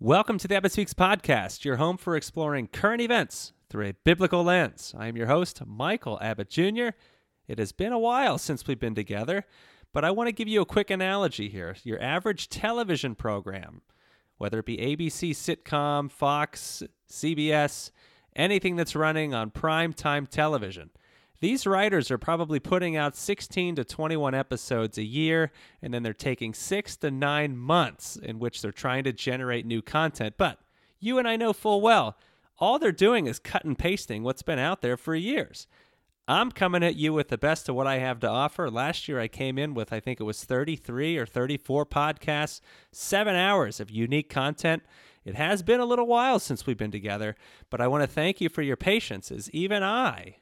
Welcome to the Abbott Speaks podcast, your home for exploring current events through a biblical lens. I am your host, Michael Abbott Jr. It has been a while since we've been together, but I want to give you a quick analogy here. Your average television program, whether it be ABC sitcom, Fox, CBS, anything that's running on prime time television. These writers are probably putting out 16 to 21 episodes a year, and then they're taking six to nine months in which they're trying to generate new content. But you and I know full well, all they're doing is cut and pasting what's been out there for years. I'm coming at you with the best of what I have to offer. Last year, I came in with, I think it was 33 or 34 podcasts, seven hours of unique content. It has been a little while since we've been together, but I want to thank you for your patience, as even I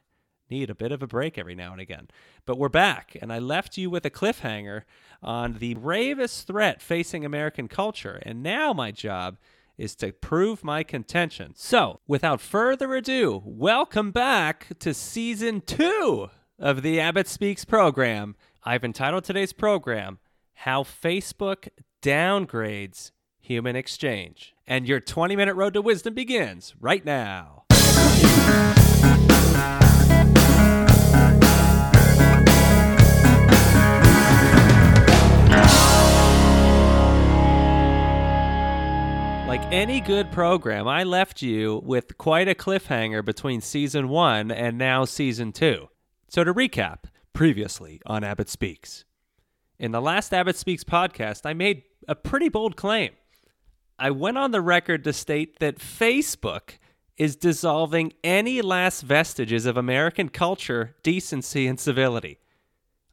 need a bit of a break every now and again. But we're back, and I left you with a cliffhanger on the bravest threat facing American culture. And now my job is to prove my contention. So, without further ado, welcome back to season two of the Abbott Speaks program. I've entitled today's program, How Facebook Downgrades Human Exchange. And your 20 minute road to wisdom begins right now. Like any good program, I left you with quite a cliffhanger between season one and now season two. So, to recap, previously on Abbott Speaks. In the last Abbott Speaks podcast, I made a pretty bold claim. I went on the record to state that Facebook is dissolving any last vestiges of American culture, decency, and civility.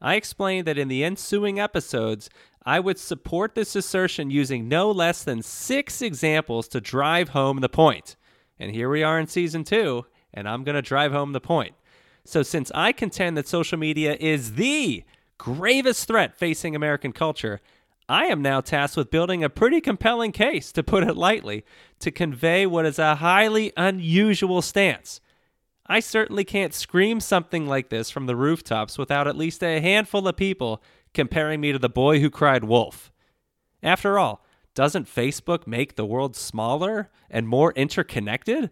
I explained that in the ensuing episodes, I would support this assertion using no less than six examples to drive home the point. And here we are in season two, and I'm going to drive home the point. So, since I contend that social media is the gravest threat facing American culture, I am now tasked with building a pretty compelling case, to put it lightly, to convey what is a highly unusual stance. I certainly can't scream something like this from the rooftops without at least a handful of people comparing me to the boy who cried wolf. After all, doesn't Facebook make the world smaller and more interconnected?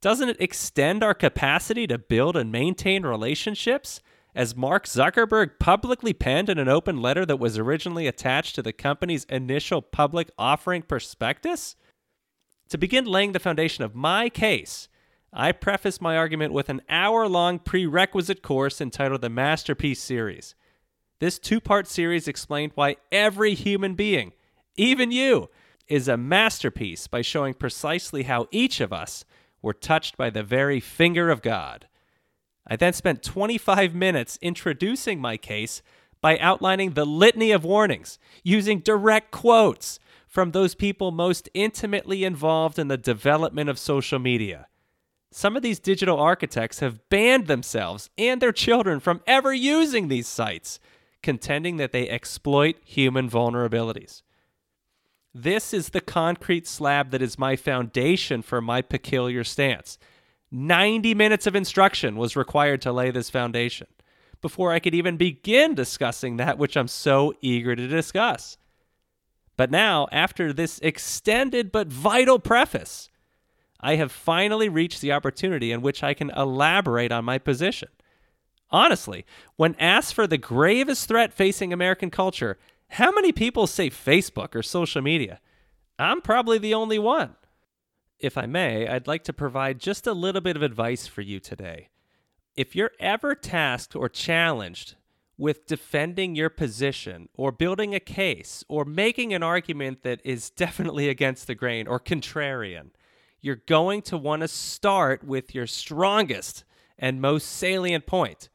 Doesn't it extend our capacity to build and maintain relationships? As Mark Zuckerberg publicly penned in an open letter that was originally attached to the company's initial public offering prospectus? To begin laying the foundation of my case, I preface my argument with an hour long prerequisite course entitled the Masterpiece Series. This two part series explained why every human being, even you, is a masterpiece by showing precisely how each of us were touched by the very finger of God. I then spent 25 minutes introducing my case by outlining the litany of warnings, using direct quotes from those people most intimately involved in the development of social media. Some of these digital architects have banned themselves and their children from ever using these sites contending that they exploit human vulnerabilities. This is the concrete slab that is my foundation for my peculiar stance. 90 minutes of instruction was required to lay this foundation before I could even begin discussing that which I'm so eager to discuss. But now, after this extended but vital preface, I have finally reached the opportunity in which I can elaborate on my position. Honestly, when asked for the gravest threat facing American culture, how many people say Facebook or social media? I'm probably the only one. If I may, I'd like to provide just a little bit of advice for you today. If you're ever tasked or challenged with defending your position or building a case or making an argument that is definitely against the grain or contrarian, you're going to want to start with your strongest and most salient point.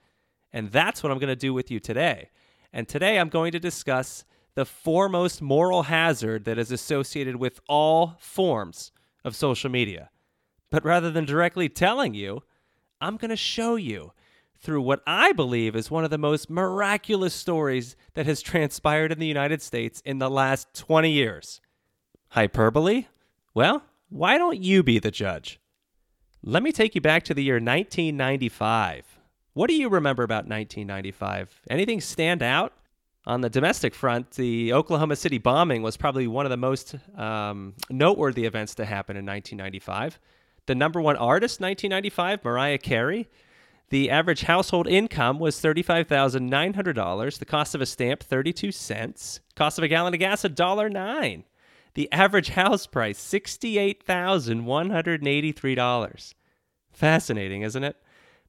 And that's what I'm going to do with you today. And today I'm going to discuss the foremost moral hazard that is associated with all forms of social media. But rather than directly telling you, I'm going to show you through what I believe is one of the most miraculous stories that has transpired in the United States in the last 20 years. Hyperbole? Well, why don't you be the judge? Let me take you back to the year 1995. What do you remember about 1995? Anything stand out? On the domestic front, the Oklahoma City bombing was probably one of the most um, noteworthy events to happen in 1995. The number one artist, 1995, Mariah Carey. The average household income was $35,900. The cost of a stamp, 32 cents. Cost of a gallon of gas, $1.09. The average house price, $68,183. Fascinating, isn't it?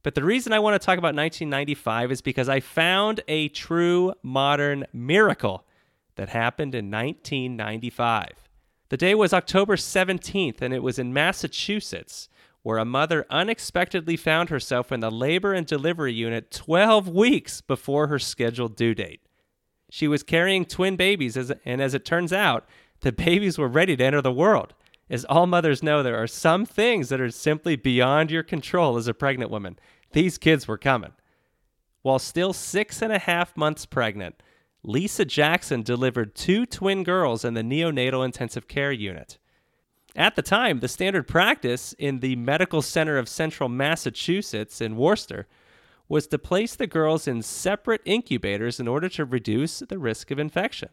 But the reason I want to talk about 1995 is because I found a true modern miracle that happened in 1995. The day was October 17th, and it was in Massachusetts, where a mother unexpectedly found herself in the labor and delivery unit 12 weeks before her scheduled due date. She was carrying twin babies, and as it turns out, the babies were ready to enter the world. As all mothers know, there are some things that are simply beyond your control as a pregnant woman. These kids were coming. While still six and a half months pregnant, Lisa Jackson delivered two twin girls in the neonatal intensive care unit. At the time, the standard practice in the Medical Center of Central Massachusetts in Worcester was to place the girls in separate incubators in order to reduce the risk of infection.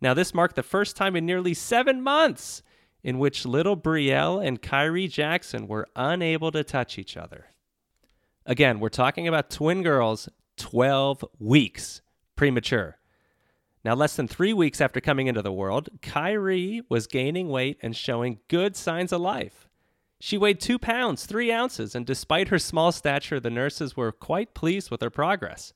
Now, this marked the first time in nearly seven months in which little Brielle and Kyrie Jackson were unable to touch each other. Again, we're talking about twin girls, 12 weeks premature. Now, less than three weeks after coming into the world, Kyrie was gaining weight and showing good signs of life. She weighed two pounds, three ounces, and despite her small stature, the nurses were quite pleased with her progress.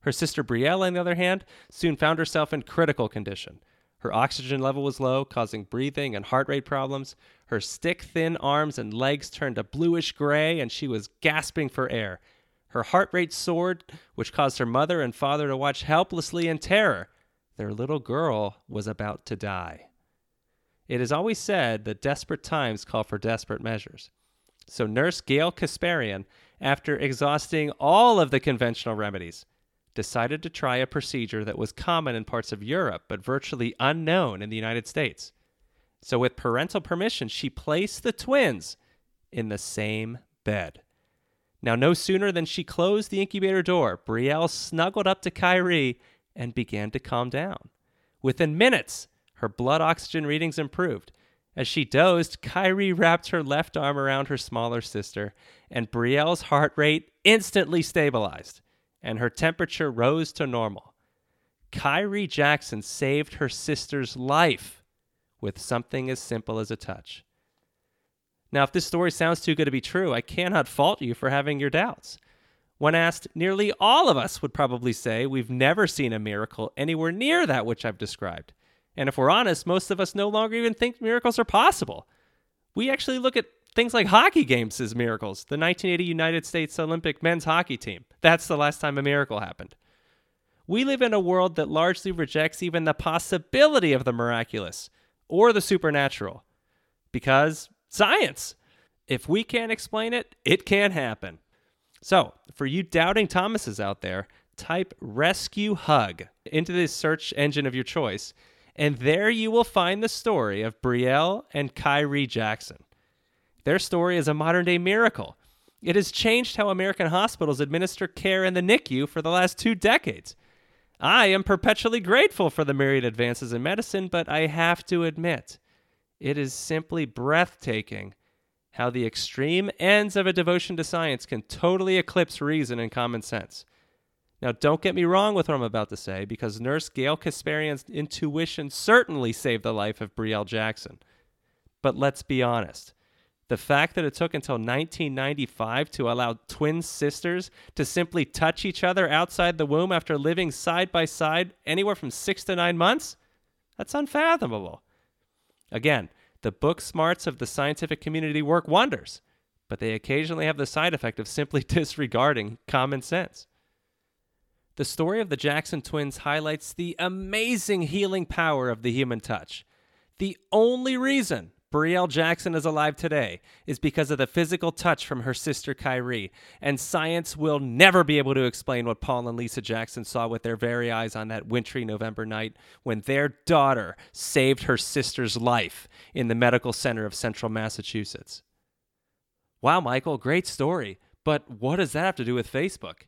Her sister Brielle, on the other hand, soon found herself in critical condition. Her oxygen level was low, causing breathing and heart rate problems. Her stick thin arms and legs turned a bluish gray, and she was gasping for air. Her heart rate soared, which caused her mother and father to watch helplessly in terror. Their little girl was about to die. It is always said that desperate times call for desperate measures. So, Nurse Gail Kasparian, after exhausting all of the conventional remedies, decided to try a procedure that was common in parts of Europe but virtually unknown in the United States. So, with parental permission, she placed the twins in the same bed. Now, no sooner than she closed the incubator door, Brielle snuggled up to Kyrie and began to calm down. Within minutes, her blood oxygen readings improved. As she dozed, Kyrie wrapped her left arm around her smaller sister, and Brielle's heart rate instantly stabilized, and her temperature rose to normal. Kyrie Jackson saved her sister's life with something as simple as a touch. Now, if this story sounds too good to be true, I cannot fault you for having your doubts. When asked, nearly all of us would probably say we've never seen a miracle anywhere near that which I've described. And if we're honest, most of us no longer even think miracles are possible. We actually look at things like hockey games as miracles. The 1980 United States Olympic men's hockey team. That's the last time a miracle happened. We live in a world that largely rejects even the possibility of the miraculous or the supernatural because science. If we can't explain it, it can't happen. So, for you doubting Thomases out there, type rescue hug into the search engine of your choice, and there you will find the story of Brielle and Kyrie Jackson. Their story is a modern day miracle. It has changed how American hospitals administer care in the NICU for the last two decades. I am perpetually grateful for the myriad advances in medicine, but I have to admit, it is simply breathtaking how the extreme ends of a devotion to science can totally eclipse reason and common sense. Now, don't get me wrong with what I'm about to say, because Nurse Gail Kasparian's intuition certainly saved the life of Brielle Jackson. But let's be honest. The fact that it took until 1995 to allow twin sisters to simply touch each other outside the womb after living side by side anywhere from six to nine months, that's unfathomable. Again, the book smarts of the scientific community work wonders, but they occasionally have the side effect of simply disregarding common sense. The story of the Jackson twins highlights the amazing healing power of the human touch. The only reason Brielle Jackson is alive today is because of the physical touch from her sister Kyrie, and science will never be able to explain what Paul and Lisa Jackson saw with their very eyes on that wintry November night when their daughter saved her sister's life in the medical center of central Massachusetts. Wow, Michael, great story, but what does that have to do with Facebook?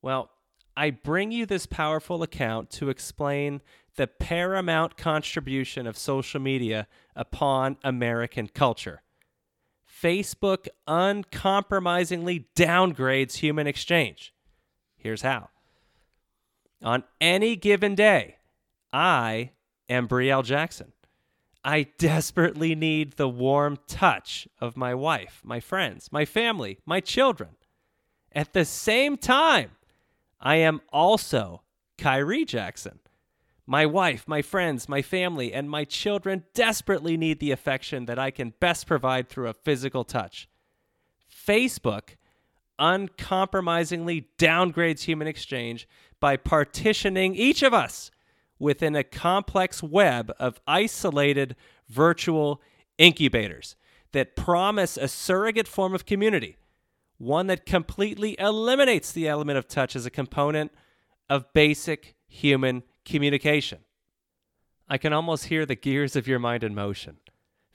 Well, I bring you this powerful account to explain the paramount contribution of social media upon American culture. Facebook uncompromisingly downgrades human exchange. Here's how. On any given day, I am Brielle Jackson. I desperately need the warm touch of my wife, my friends, my family, my children. At the same time, I am also Kyrie Jackson. My wife, my friends, my family, and my children desperately need the affection that I can best provide through a physical touch. Facebook uncompromisingly downgrades human exchange by partitioning each of us within a complex web of isolated virtual incubators that promise a surrogate form of community, one that completely eliminates the element of touch as a component of basic human communication. I can almost hear the gears of your mind in motion.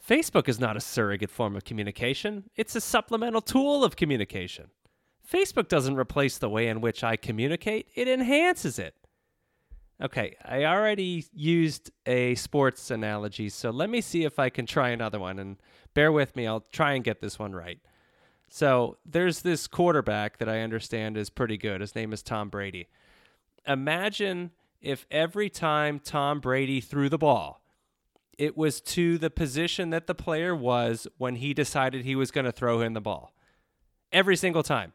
Facebook is not a surrogate form of communication, it's a supplemental tool of communication. Facebook doesn't replace the way in which I communicate, it enhances it. Okay, I already used a sports analogy, so let me see if I can try another one. And bear with me, I'll try and get this one right. So there's this quarterback that I understand is pretty good. His name is Tom Brady. Imagine if every time Tom Brady threw the ball, it was to the position that the player was when he decided he was going to throw him the ball. Every single time.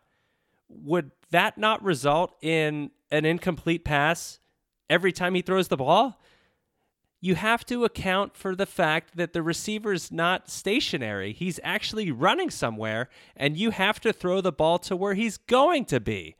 Would that not result in an incomplete pass every time he throws the ball, you have to account for the fact that the receiver's not stationary. He's actually running somewhere, and you have to throw the ball to where he's going to be.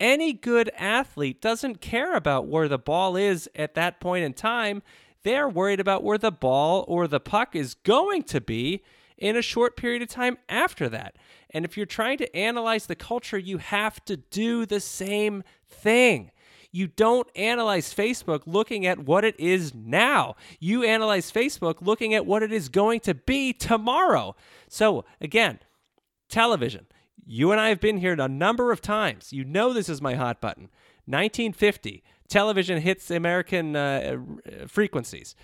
Any good athlete doesn't care about where the ball is at that point in time. They're worried about where the ball or the puck is going to be in a short period of time after that. And if you're trying to analyze the culture, you have to do the same thing. You don't analyze Facebook looking at what it is now. You analyze Facebook looking at what it is going to be tomorrow. So, again, television. You and I have been here a number of times. You know this is my hot button. 1950, television hits American uh, frequencies.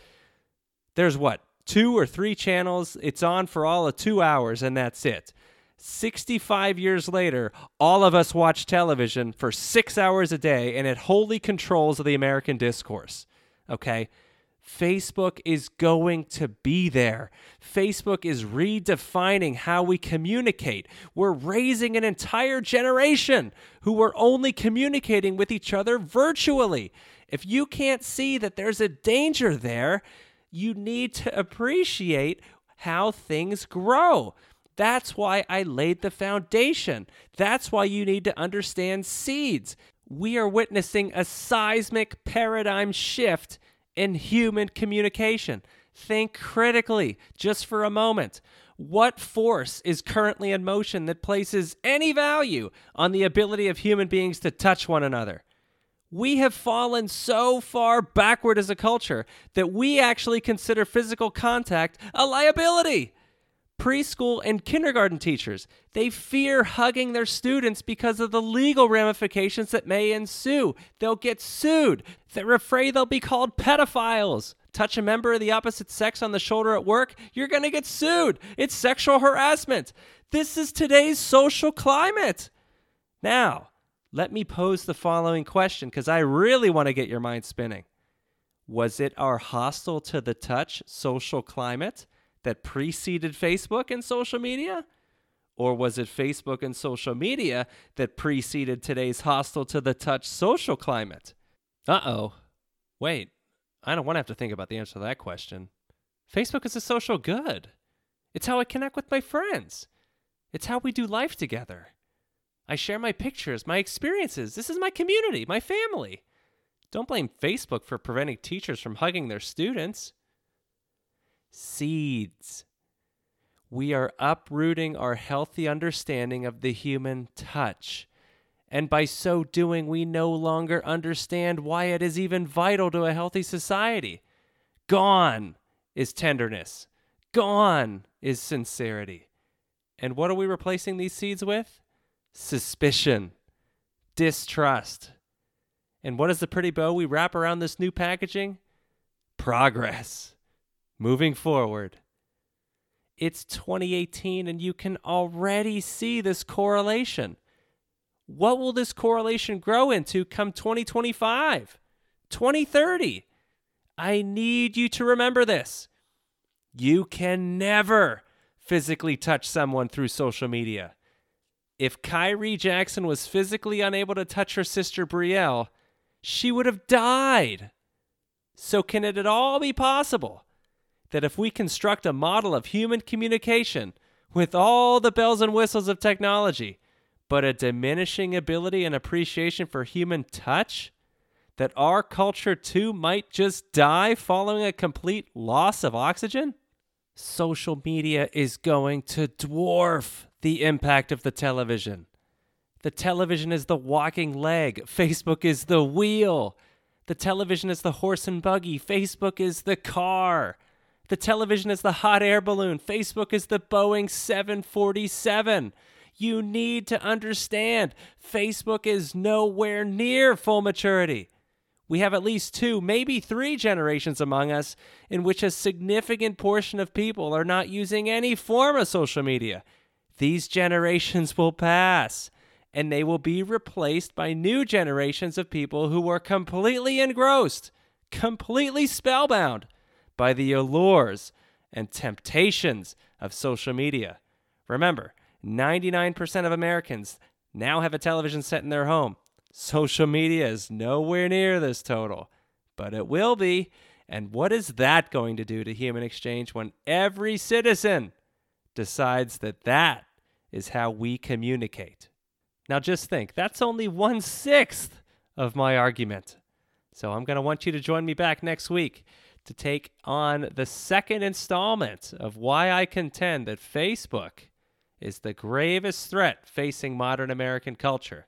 There's what? Two or three channels. It's on for all of two hours, and that's it. 65 years later, all of us watch television for six hours a day, and it wholly controls the American discourse. Okay? Facebook is going to be there. Facebook is redefining how we communicate. We're raising an entire generation who are only communicating with each other virtually. If you can't see that there's a danger there, you need to appreciate how things grow. That's why I laid the foundation. That's why you need to understand seeds. We are witnessing a seismic paradigm shift in human communication. Think critically, just for a moment. What force is currently in motion that places any value on the ability of human beings to touch one another? We have fallen so far backward as a culture that we actually consider physical contact a liability preschool and kindergarten teachers. They fear hugging their students because of the legal ramifications that may ensue. They'll get sued. They're afraid they'll be called pedophiles. Touch a member of the opposite sex on the shoulder at work, you're going to get sued. It's sexual harassment. This is today's social climate. Now, let me pose the following question because I really want to get your mind spinning. Was it our hostile to the touch social climate? That preceded Facebook and social media? Or was it Facebook and social media that preceded today's hostile to the touch social climate? Uh oh. Wait, I don't want to have to think about the answer to that question. Facebook is a social good. It's how I connect with my friends. It's how we do life together. I share my pictures, my experiences. This is my community, my family. Don't blame Facebook for preventing teachers from hugging their students seeds. We are uprooting our healthy understanding of the human touch. And by so doing, we no longer understand why it is even vital to a healthy society. Gone is tenderness. Gone is sincerity. And what are we replacing these seeds with? Suspicion, distrust, And what is the pretty bow we wrap around this new packaging? Progress. Moving forward. It's 2018 and you can already see this correlation. What will this correlation grow into come 2025, 2030? I need you to remember this. You can never physically touch someone through social media. If Kyrie Jackson was physically unable to touch her sister Brielle, she would have died. So, can it at all be possible that if we construct a model of human communication with all the bells and whistles of technology, but a diminishing ability and appreciation for human touch, that our culture too might just die following a complete loss of oxygen? Social media is going to dwarf the impact of the television. The television is the walking leg, Facebook is the wheel. The television is the horse and buggy, Facebook is the car. The television is the hot air balloon, Facebook is the Boeing 747. You need to understand Facebook is nowhere near full maturity. We have at least two, maybe three generations among us in which a significant portion of people are not using any form of social media. These generations will pass and they will be replaced by new generations of people who are completely engrossed, completely spellbound by the allures and temptations of social media. Remember, 99% of Americans now have a television set in their home. Social media is nowhere near this total, but it will be. And what is that going to do to human exchange when every citizen decides that that is how we communicate? Now, just think that's only one sixth of my argument. So, I'm going to want you to join me back next week to take on the second installment of why I contend that Facebook is the gravest threat facing modern American culture.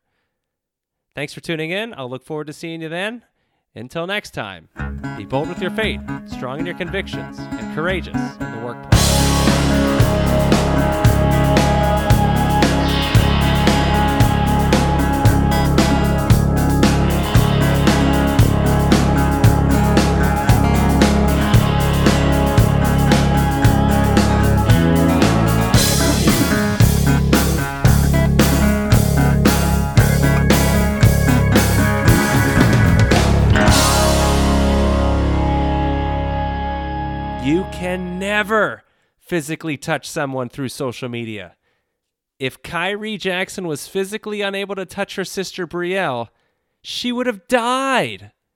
Thanks for tuning in. I'll look forward to seeing you then. Until next time, be bold with your faith, strong in your convictions, and courageous in the workplace. Physically touch someone through social media. If Kyrie Jackson was physically unable to touch her sister Brielle, she would have died.